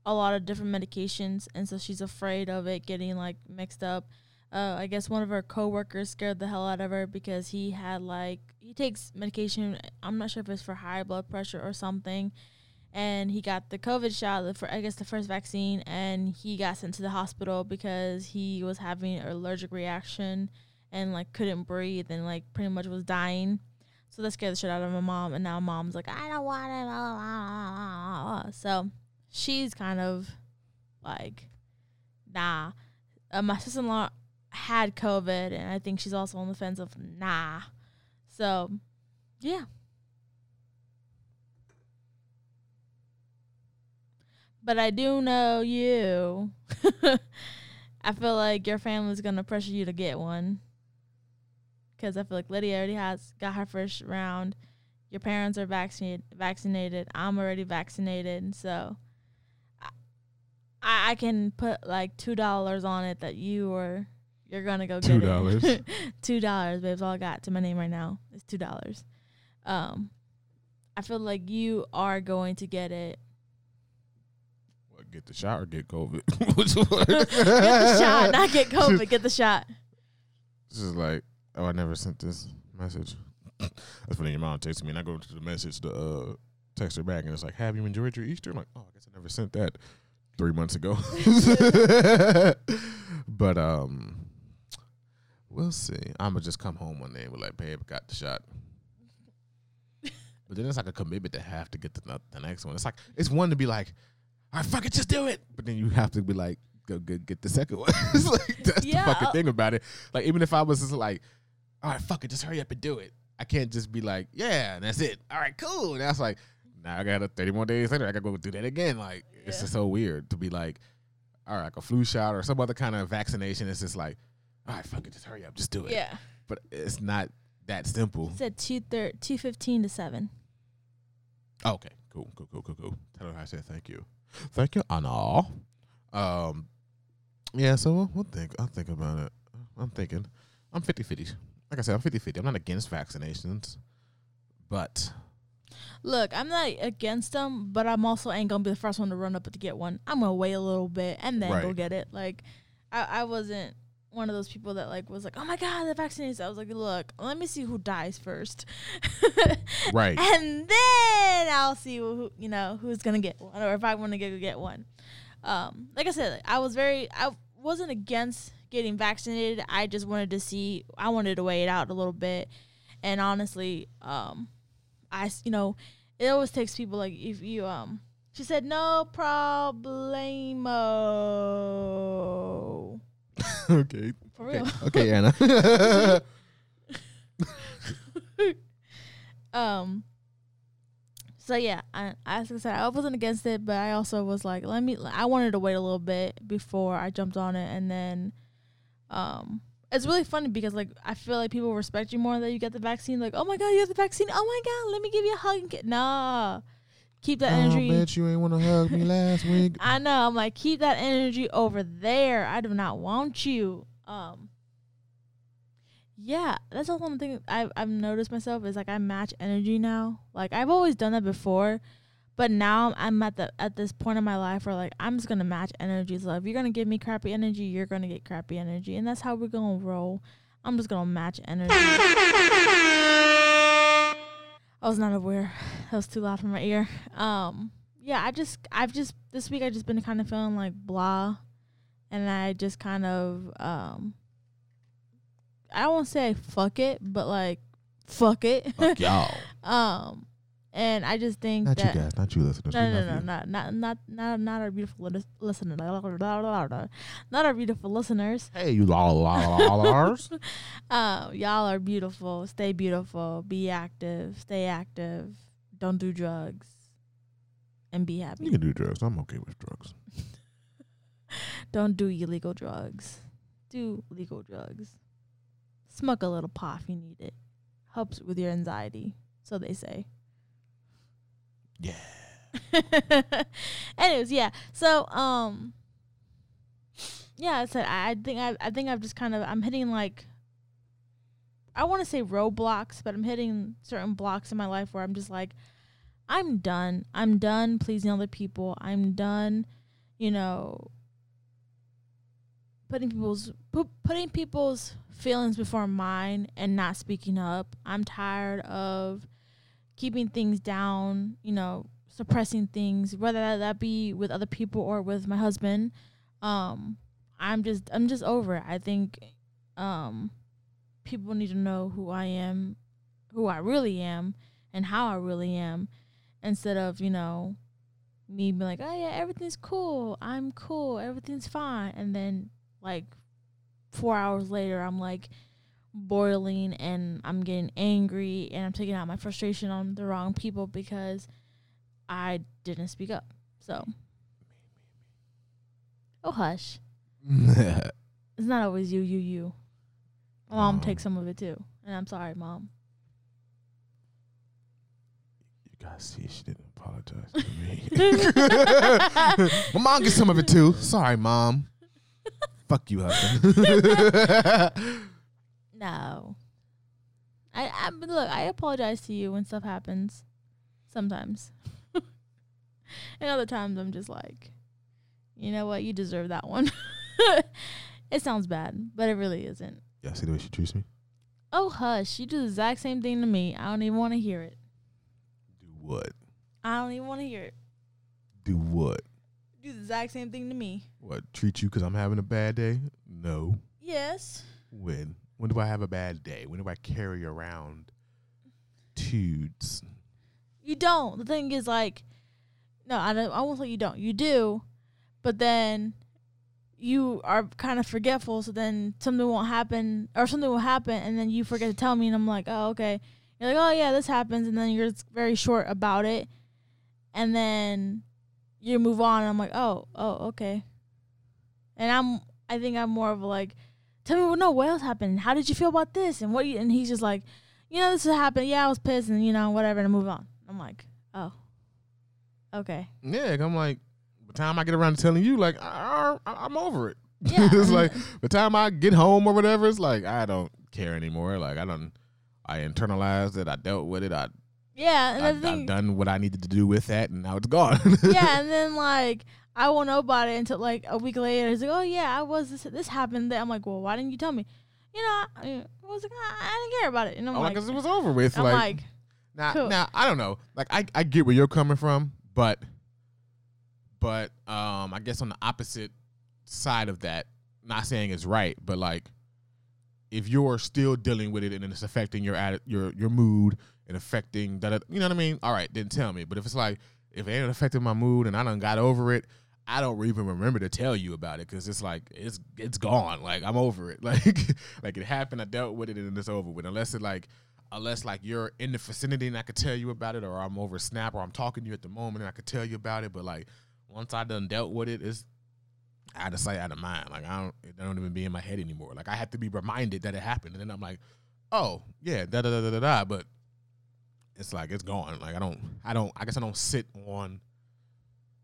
a lot of different medications, and so she's afraid of it getting like mixed up. Uh, I guess one of her coworkers scared the hell out of her because he had like he takes medication. I'm not sure if it's for high blood pressure or something, and he got the COVID shot. For I guess the first vaccine, and he got sent to the hospital because he was having an allergic reaction and like couldn't breathe and like pretty much was dying. So that scared the shit out of my mom, and now mom's like, I don't want it. blah, blah, blah, blah." So she's kind of like, nah. Uh, my sister in law had COVID, and I think she's also on the fence of nah. So, yeah. But I do know you. [laughs] I feel like your family's gonna pressure you to get one because I feel like Lydia already has got her first round. Your parents are vaccinated. Vaccinated. I'm already vaccinated. So I, can put like two dollars on it that you were you're gonna go Two get dollars. it. two dollars, [laughs] babes. All I got to my name right now It's two dollars. Um, I feel like you are going to get it. What, get the shot or get COVID? [laughs] [laughs] Which one? get the shot, not get COVID. Get the shot. This is like, oh, I never sent this message. That's funny. Your mom texted me, and I go to the message to uh, text her back, and it's like, "Have you enjoyed your Easter?" I'm like, "Oh, I guess I never sent that three months ago." [laughs] [laughs] but um, we'll see. I'm gonna just come home one day and be like, "Babe, got the shot." But then it's like a commitment to have to get the the next one. It's like it's one to be like, "All right, fuck it, just do it," but then you have to be like, "Go get get the second one." [laughs] it's like that's Yeah. the fucking thing about it. Like even if I was just like, "All right, fuck it, just hurry up and do it," I can't just be like, "Yeah, and that's it." All right, cool. And that's like, now I got a 30 more days later. I gotta go do that again. Like it's just so weird to be like, all right, like a flu shot or some other kind of vaccination. It's just like, all right, fuck it, just hurry up, just do it. Yeah. But it's not that simple. It said two thir- two fifteen to seven. Okay, cool, cool, cool, cool, cool. Tell her I said thank you, thank you, Anna. Um, yeah. So we'll, we'll think. I'll think about it. I'm thinking. I'm 50-50. Like I said, I'm 50-50. I'm not against vaccinations, but Look, I'm not against them, but I'm also ain't gonna be the first one to run up to get one. I'm gonna wait a little bit and then go get it. Like, I, I wasn't one of those people that like was like, oh my god, the vaccinated. I was like, look, let me see who dies first, [laughs] right. and then I'll see who you know who's gonna get one or if I want to get get one. Um, like I said, I was very I wasn't against getting vaccinated. I just wanted to see. I wanted to weigh it out a little bit, and honestly, um, I you know, it always takes people like if you um. She said no problemo. [laughs] okay. For Okay. real. Okay, Anna. [laughs] Um. So yeah, I, as I said, I wasn't against it, but I also was like, let me. I wanted to wait a little bit before I jumped on it, and then, um, it's really funny because like I feel like people respect you more that you get the vaccine. Like, oh my god, you have the vaccine. Oh my god, let me give you a hug. And nah, keep that energy. Oh, bitch, you ain't want to hug me last [laughs] week. I know. I'm like, keep that energy over there. I do not want you. Um. Yeah, that's also one thing I've I've noticed myself is like I match energy now. Like I've always done that before, but now I'm at the at this point in my life where like I'm just gonna match energy. So if you're gonna give me crappy energy, you're gonna get crappy energy, and that's how we're gonna roll. I'm just gonna match energy. I was not aware. [sighs] That was too loud for my ear. Um, yeah, I just, I've just this week I just been kind of feeling like blah, and I just kind of, um, I won't say fuck it, but like fuck it. Fuck y'all. [laughs] um, and I just think Not you guys. Not you listeners. no, We no, no, not not not not not our beautiful lis- listeners, not our beautiful listeners. Hey, you dollars. [laughs] Uh, y'all are beautiful. Stay beautiful. Be active. Stay active. Don't do drugs. And be happy. you can do drugs. I'm okay with drugs. [laughs] Don't do illegal drugs. Do legal drugs. Smoke a little pot if you need it. Helps with your anxiety, so they say. Yeah. [laughs] Anyways, yeah. So, um, yeah, I said I I think I I think I've just kind of I'm hitting like I want to say roadblocks, but I'm hitting certain blocks in my life where I'm just like I'm done. I'm done pleasing other people. I'm done, you know, putting people's pu- putting people's feelings before mine and not speaking up. I'm tired of keeping things down, you know, suppressing things, whether that, that be with other people or with my husband. Um, I'm just I'm just over it. I think um people need to know who I am, who I really am, and how I really am, instead of, you know, me being like, Oh yeah, everything's cool, I'm cool, everything's fine and then like four hours later I'm like boiling and I'm getting angry and I'm taking out my frustration on the wrong people because I didn't speak up. So Oh hush. [laughs] It's not always you, you, you. My mom Um, takes some of it too. And I'm sorry, mom. You guys see, she didn't apologize to me. [laughs] My mom gets some of it too. Sorry, mom. Fuck you, husband. [laughs] No. I, I look, I apologize to you when stuff happens. Sometimes. [laughs] and other times I'm just like, you know what, you deserve that one. [laughs] it sounds bad, but it really isn't. yeah, see the way she treats me. Oh hush, you do the exact same thing to me. I don't even want to hear it. Do what? I don't even want to hear it. Do what? Do the exact same thing to me. What? Treat you because I'm having a bad day? No. Yes. When? When do I have a bad day? When do I carry around tudes? You don't. The thing is, like, no, I don't. I won't say you don't. You do, but then you are kind of forgetful. So then something won't happen, or something will happen, and then you forget to tell me, and I'm like, oh, okay. You're like, oh yeah, this happens, and then you're just very short about it, and then you move on. And I'm like, oh, oh, okay. And I'm, I think I'm more of a like, tell me what, no, what else happened? How did you feel about this? And what? You, and he's just like, you know, this has happened. Yeah, I was pissed, and you know, whatever, and move on. I'm like, oh, okay. Yeah, I'm like, by the time I get around to telling you, like, I, I, I'm over it. Yeah, [laughs] it's like the time I get home or whatever, it's like I don't care anymore. Like I don't, I internalized it. I dealt with it. I, Yeah, and I the I've done what I needed to do with that, and now it's gone. [laughs] yeah, and then like I won't know about it until like a week later. He's like, oh yeah, I was this. This happened. There. I'm like, well, why didn't you tell me? You know, I, I was like, I, I didn't care about it. And I'm oh, like, because it was over with. I'm like, like, now, cool. now I don't know. Like I, I get where you're coming from, but, but um, I guess on the opposite side of that, not saying it's right, but like, if you're still dealing with it and it's affecting your atti- your your mood and affecting that, you know what I mean? All right, then tell me. But if it's like if it ain't affecting my mood and I done got over it, I don't even remember to tell you about it because it's like it's it's gone. Like I'm over it. [laughs] Like like it happened. I dealt with it and it's over with. Unless it like unless like you're in the vicinity and I could tell you about it, or I'm over Snap, or I'm talking to you at the moment and I could tell you about it. But like once I done dealt with it, it's out of sight, out of mind. Like I don't, it don't even be in my head anymore. Like I have to be reminded that it happened, and then I'm like, oh yeah, da da da da da. But it's like it's gone. Like I don't, I don't, I guess I don't sit on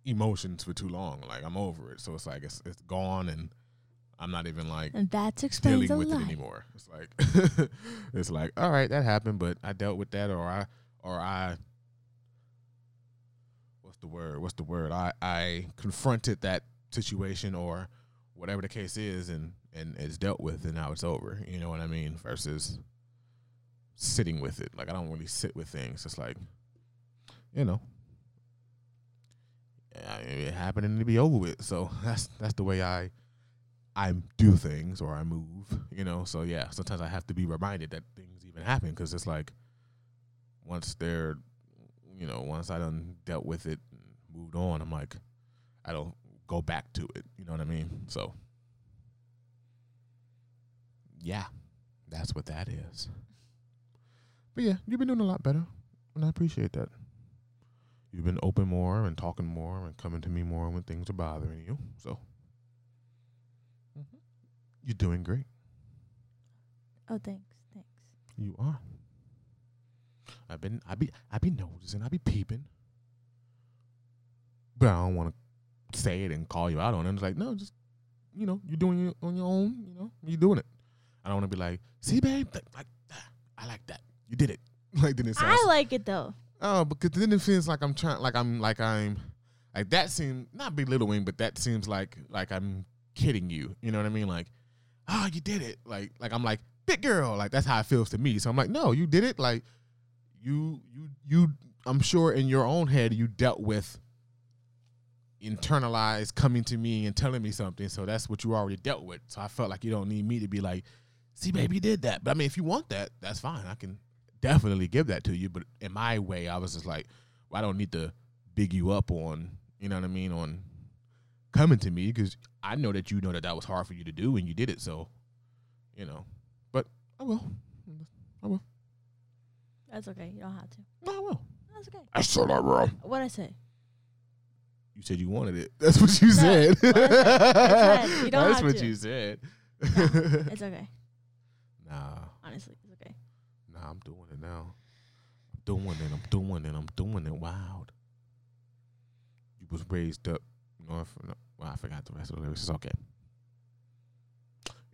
emotions for too long. Like I'm over it. So it's like it's it's gone, and I'm not even like and that explains dealing a with lot. it anymore. It's like [laughs] it's like all right, that happened, but I dealt with that, or I or I what's the word? What's the word? I I confronted that situation or whatever the case is, and and it's dealt with, and now it's over. You know what I mean? Versus sitting with it. Like I don't really sit with things. It's like you know. It happened and to be over with. So [laughs] that's that's the way I I do things or I move, you know. So yeah, sometimes I have to be reminded that things even happen because it's like once they're, you know, once I done dealt with it, and moved on, I'm like, I don't go back to it. You know what I mean? So yeah, that's what that is. But yeah, you've been doing a lot better, and I appreciate that. You've been open more and talking more and coming to me more when things are bothering you. So you're doing great. Oh, thanks, thanks. You are. I've been I be I be noticing, I be peeping. But I don't want to say it and call you out on it. It's like, no, just you know, you're doing it on your own, you know, you're doing it. I don't want to be like, see, babe, like, like ah, I like that. You did it. [laughs] like then it sounds I like it though. Oh, because then it feels like I'm trying, like I'm, like I'm, like that seems not belittling, but that seems like like I'm kidding you. You know what I mean? Like, oh, you did it. Like, like I'm like big girl. Like that's how it feels to me. So I'm like, no, you did it. Like, you, you, you. I'm sure in your own head you dealt with internalized coming to me and telling me something. So that's what you already dealt with. So I felt like you don't need me to be like, see, baby, you did that. But I mean, if you want that, that's fine. I can definitely give that to you. But in my way, I was just like, well, I don't need to big you up on, you know what I mean, on coming to me because I know that you know that that was hard for you to do and you did it. So, you know, but I will. I will. That's okay. You don't have to. No, I will. That's okay. I said I will. What I say? You said you wanted it. That's what you said. what I said. You don't That's what to. you said. [laughs] It's okay. nah, Honestly, it's okay. nah, I'm doing it now. I'm doing it, I'm doing it, I'm doing it wild. You was raised up. No, well, I forgot the rest of the lyrics. It's okay.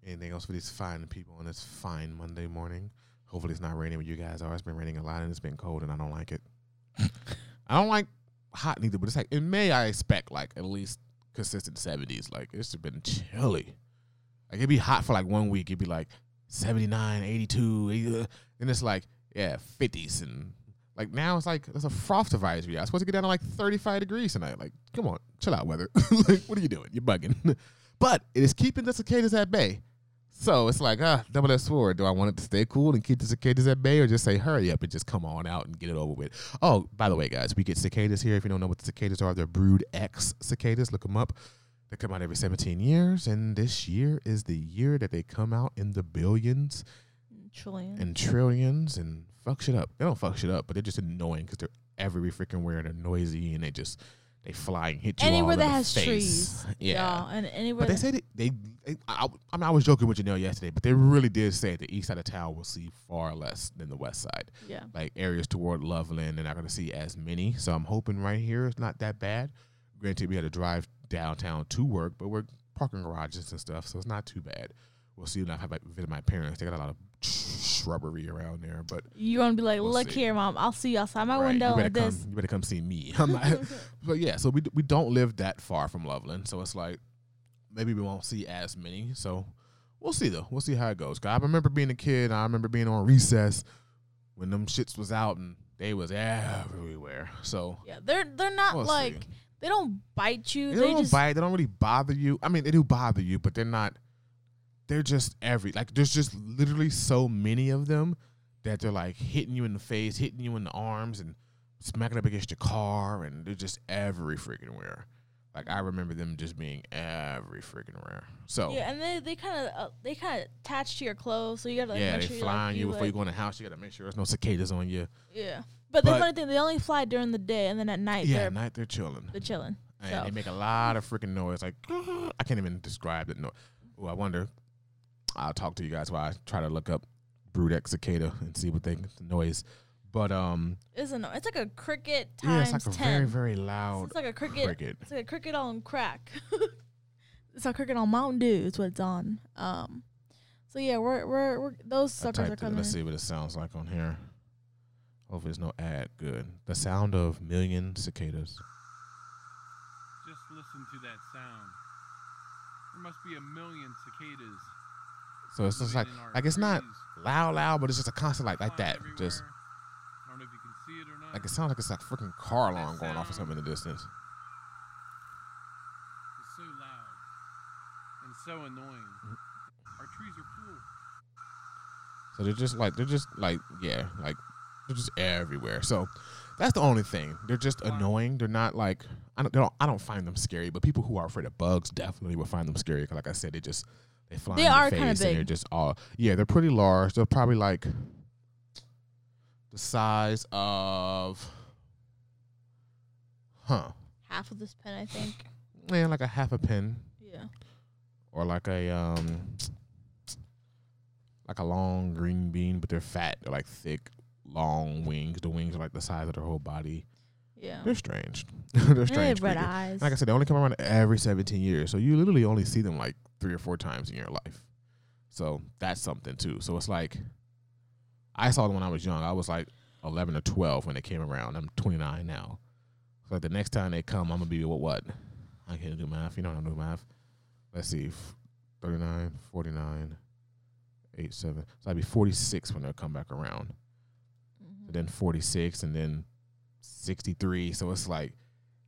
Anything else for these fine people on this fine Monday morning? Hopefully, it's not raining where you guys are. It's been raining a lot and it's been cold, and I don't like it. [laughs] I don't like hot neither, but it's like in May, I expect like at least consistent 70s. Like it's been chilly. Like it'd be hot for like one week. It'd be like 79, 82, 80, uh, and it's like, yeah, 50s. And like now it's like, there's a frost advisory. I'm supposed to get down to like 35 degrees tonight. Like, come on, chill out, weather. [laughs] like, what are you doing? You're bugging. [laughs] but it is keeping the cicadas at bay. So it's like, ah, double edged sword. Do I want it to stay cool and keep the cicadas at bay or just say, hurry up and just come on out and get it over with? Oh, by the way, guys, we get cicadas here. If you don't know what the cicadas are, they're Brood X cicadas. Look them up. They come out every 17 years. And this year is the year that they come out in the billions Trillion. and trillions and fuck shit up. They don't fuck shit up, but they're just annoying because they're every freaking where and they're noisy and they just, they fly and hit you anywhere that has face. trees. Yeah. y'all, and anywhere. But they say they, they I, I mean, I was joking with Janelle yesterday, but they really did say the east side of town will see far less than the west side. yeah. Like areas toward Loveland, they're not going to see as many. So I'm hoping right here it's not that bad. Granted, we had to drive downtown to work, but we're parking garages and stuff, so it's not too bad. We'll see when I have like, visit my parents. They got a lot of shrubbery around there, but You're gonna be like, We'll look see. here, mom. I'll see you outside my right, window you better come, you better come see me. [laughs] I'm [laughs] but yeah, so we we don't live that far from Loveland, so it's like maybe we won't see as many. So we'll see though. We'll see how it goes. 'Cause I remember being a kid. I remember being on recess when them shits was out and they was everywhere. So Yeah, they're they're not We'll see. Like they don't bite you. they, They, don't just bite. They don't really bother you. I mean, they do bother you, but they're not. They're just every like. There's just literally so many of them that they're like hitting you in the face, hitting you in the arms, and smacking up against your car, and they're just every freaking where. Like I remember them just being every freaking where. So yeah, and they they kind of uh, they kind of attach to your clothes, so you gotta like, yeah, make they sure fly on like, you before you go in the house. You gotta make sure there's no cicadas on you. Yeah, but the funny thing, they only fly during the day, and then at night Yeah, they're at night they're chilling. they're chilling. and So they make a lot of freaking noise. Like [laughs] I can't even describe it. No, oh, I wonder. I'll talk to you guys while I try to look up Brood cicada and see what they the noise. But um, it's a it's like a cricket yeah, times it's like a ten. very very loud it's like a cricket. cricket. It's like a cricket on crack. [laughs] it's a cricket on Mountain Dew. It's what it's on. Um, so yeah, we're we're, we're those suckers are it. coming. Let's see what it sounds like on here. Hopefully, there's no ad. Good. The sound of million cicadas. Just listen to that sound. There must be a million cicadas. So it's just like like it's not loud, loud, but it's just a constant like like that. Just. I don't know if you can see it or not. like it sounds like it's like a freaking car alarm going off or something in the distance. It's so loud and so annoying. Mm-hmm. Our trees are full. So they're just like they're just like yeah, like they're just everywhere. So that's the only thing. They're just annoying. They're not like I don't, don't I don't find them scary, but people who are afraid of bugs definitely will find them scary. 'cause like I said, they just they fly They in are and they're just all yeah. They're pretty large. They're probably like the size of huh, half of this pen, I think. yeah, like a half a pen. Yeah. or like a um like a long green bean, but they're fat. They're like thick, long wings. The wings are like the size of their whole body. Yeah. They're strange. [laughs] they're They strange. have red eyes. Like I said, they only come around every 17 years, so you literally only see them like three or four times in your life. So that's something too. So it's like I saw them when I was young. I was like 11 or 12 when they came around. I'm 29 now. So like the next time they come, I'm gonna be what? What? I can't do math. You know how to do math. Let's see, f- 39, 49, 8, 7. So I'd be 46 when they come back around Mhm. then 46 and then 63 so it's like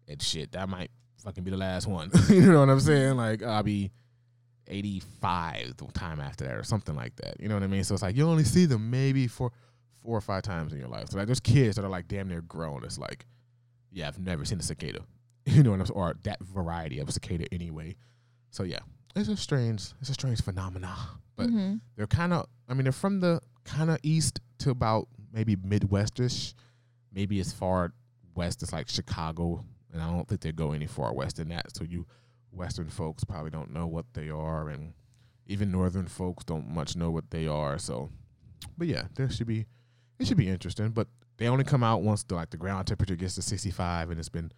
and shit that might fucking be the last one. [laughs] You know what i'm saying? Like i'll be 85 the time after that or something like that. You know what i mean? So it's like you only see them maybe for four or five times in your life. So like there's kids that are like damn near grown. It's like yeah i've never seen a cicada. [laughs] You know what i'm saying or that variety of a cicada anyway. So yeah it's a strange it's a strange phenomena. But Mhm. they're kind of i mean they're from the kind of east to about maybe midwestish maybe as far west as like chicago and i don't think they go any far west than that so you western folks probably don't know what they are and even northern folks don't much know what they are so but yeah there should be it should be interesting but they only come out once the like the ground temperature gets to 65 and it's been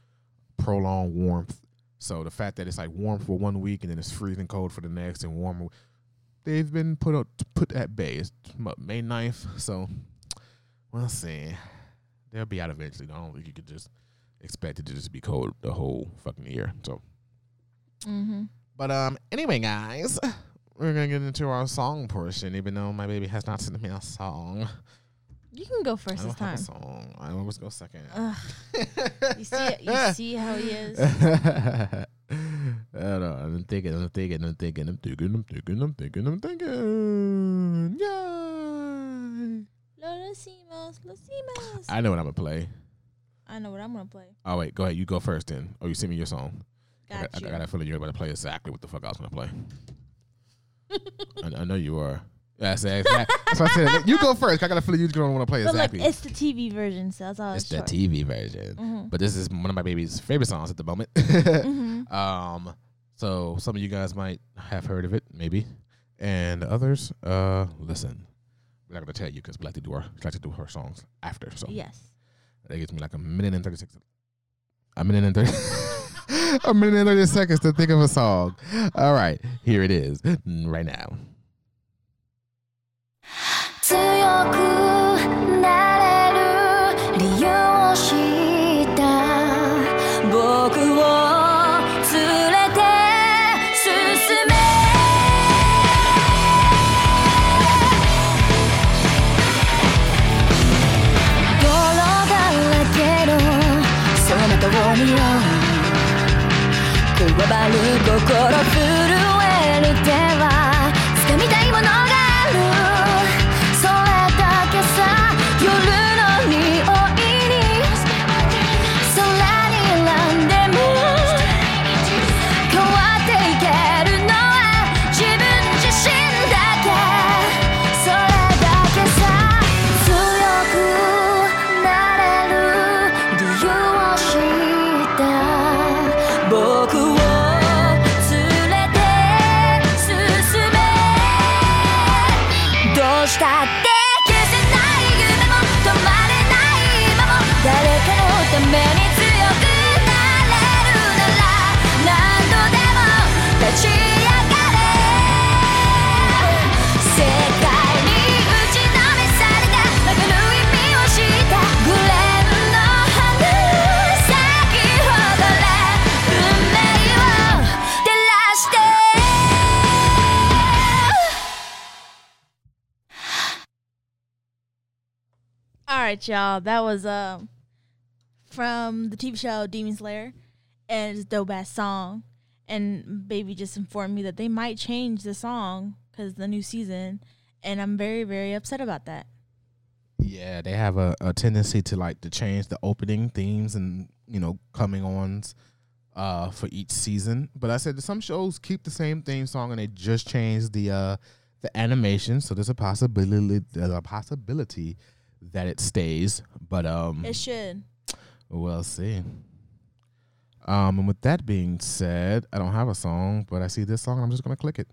prolonged warmth. So the fact that it's like warm for one week and then it's freezing cold for the next and warm, they've been put up put at bay. It's May 9th, so we'll see. They'll be out eventually. I don't think you could just expect it to just be cold the whole fucking year. So, Mm-hmm. but um, anyway, guys, we're gonna get into our song portion. Even though my baby has not sent me a song, You can go I first don't this time. song. I always go second. You see, you [laughs] see how he is. [laughs] Hold on, I'm thinking, I'm thinking, I'm thinking, I'm thinking, I'm thinking, I'm thinking, I'm thinking. I know what I'm gonna play. I know what I'm gonna play. Oh wait, go ahead. You go first then. Oh, you send me your song. I Got got, you. I got a feeling you're about to play exactly what the fuck I was gonna play. [laughs] I, I know you are. That's, exactly. that's what I said. You go first. I got a feeling you're gonna want to play But exactly. like, it's the TV version, so that's all it's it's the short. TV version. Mhm. But this is one of my baby's favorite songs at the moment. [laughs] Mhm. Um, so some of you guys might have heard of it, maybe, and others, uh, listen. We're not gonna tell you because we like to do our we like to do her songs after. So Yes. that gives me like a minute and thirty six. A minute and thirty. [laughs] a minute and thirty seconds to think of a song. All right, here it is mm, right now. ばる心震 right, y'all. That was um from the TV show Demon Slayer, and it's a dope ass song. And baby just informed me that they might change the song because the new season, and I'm very very upset about that. Yeah, they have a, a tendency to like to change the opening themes and you know coming ons uh for each season. But I said that some shows keep the same theme song and they just change the uh the animation. So there's a possibility there's a possibility that it stays. But um It should. we'll see. Um and with that being said, I don't have a song, but I see this song I'm just gonna click it.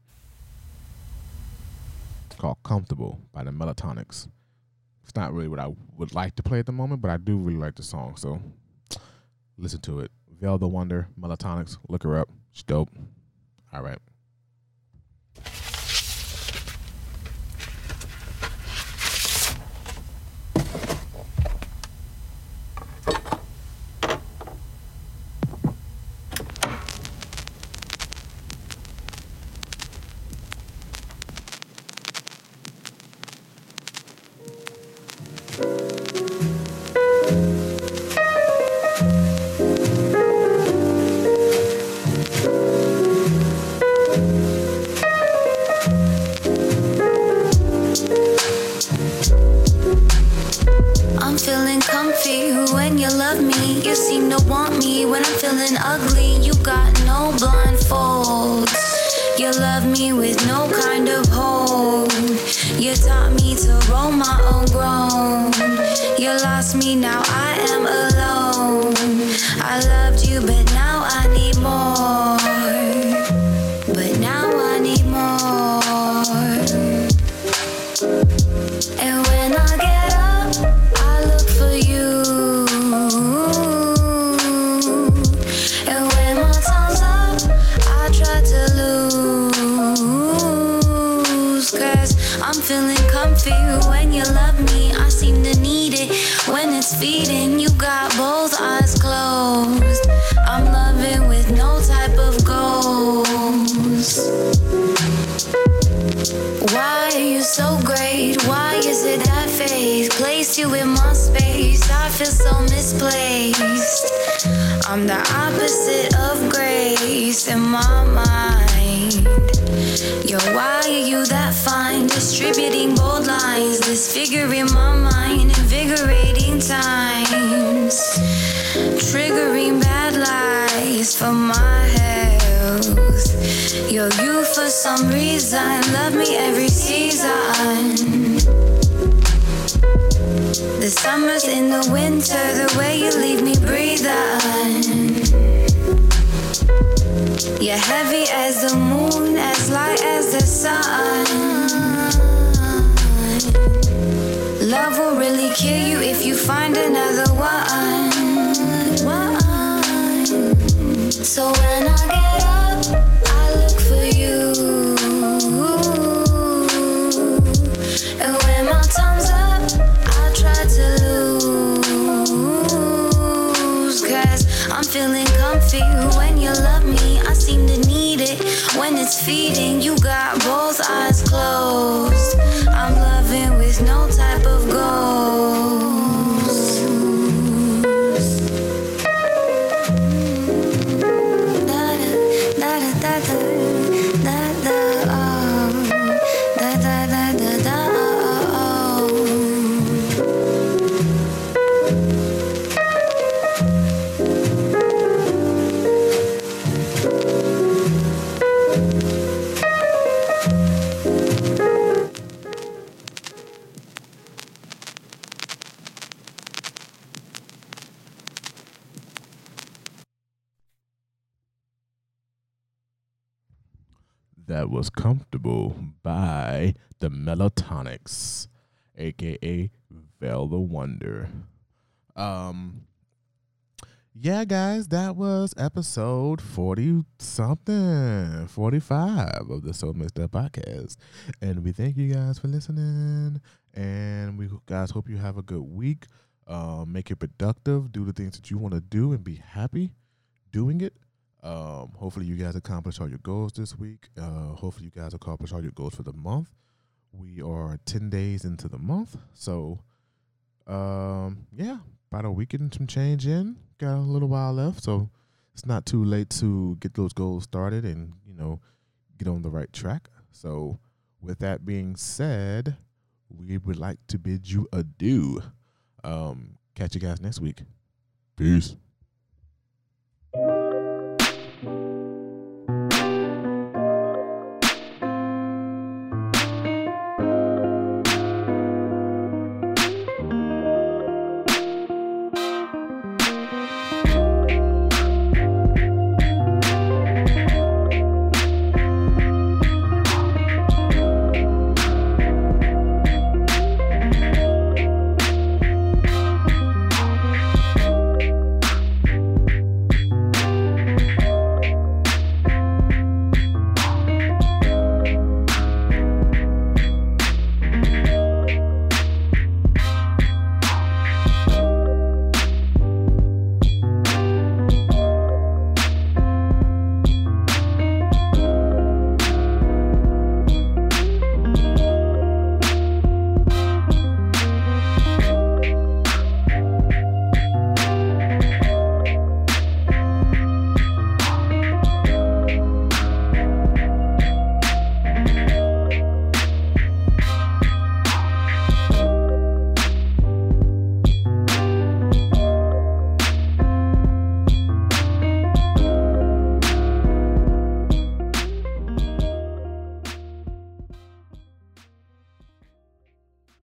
It's called Comfortable by the Melatonics it's not really what I would like to play at the moment, but I do really like the song. So listen to it. Veil the Wonder, Melatonics. Look her up. She's dope. All right. Some reason love me every season. The summers in the winter, the way you leave me breathing. You're heavy as the moon, as light as the sun. Love will really kill you if you find another one. So when I feeding. You got both eyes closed. Wonder. Um yeah, guys, that was episode 40 something, 45 of the So Mixed Up podcast. And we thank you guys for listening. And we guys hope you have a good week. Um, make it productive, do the things that you want to do, and be happy doing it. Um, hopefully, you guys accomplish all your goals this week. Uh, hopefully, you guys accomplish all your goals for the month. We are 10 days into the month. So, um, yeah, about a week and some change in. Got a little while left. So, it's not too late to get those goals started and, you know, get on the right track. So, with that being said, we would like to bid you adieu. Um, catch you guys next week. Peace.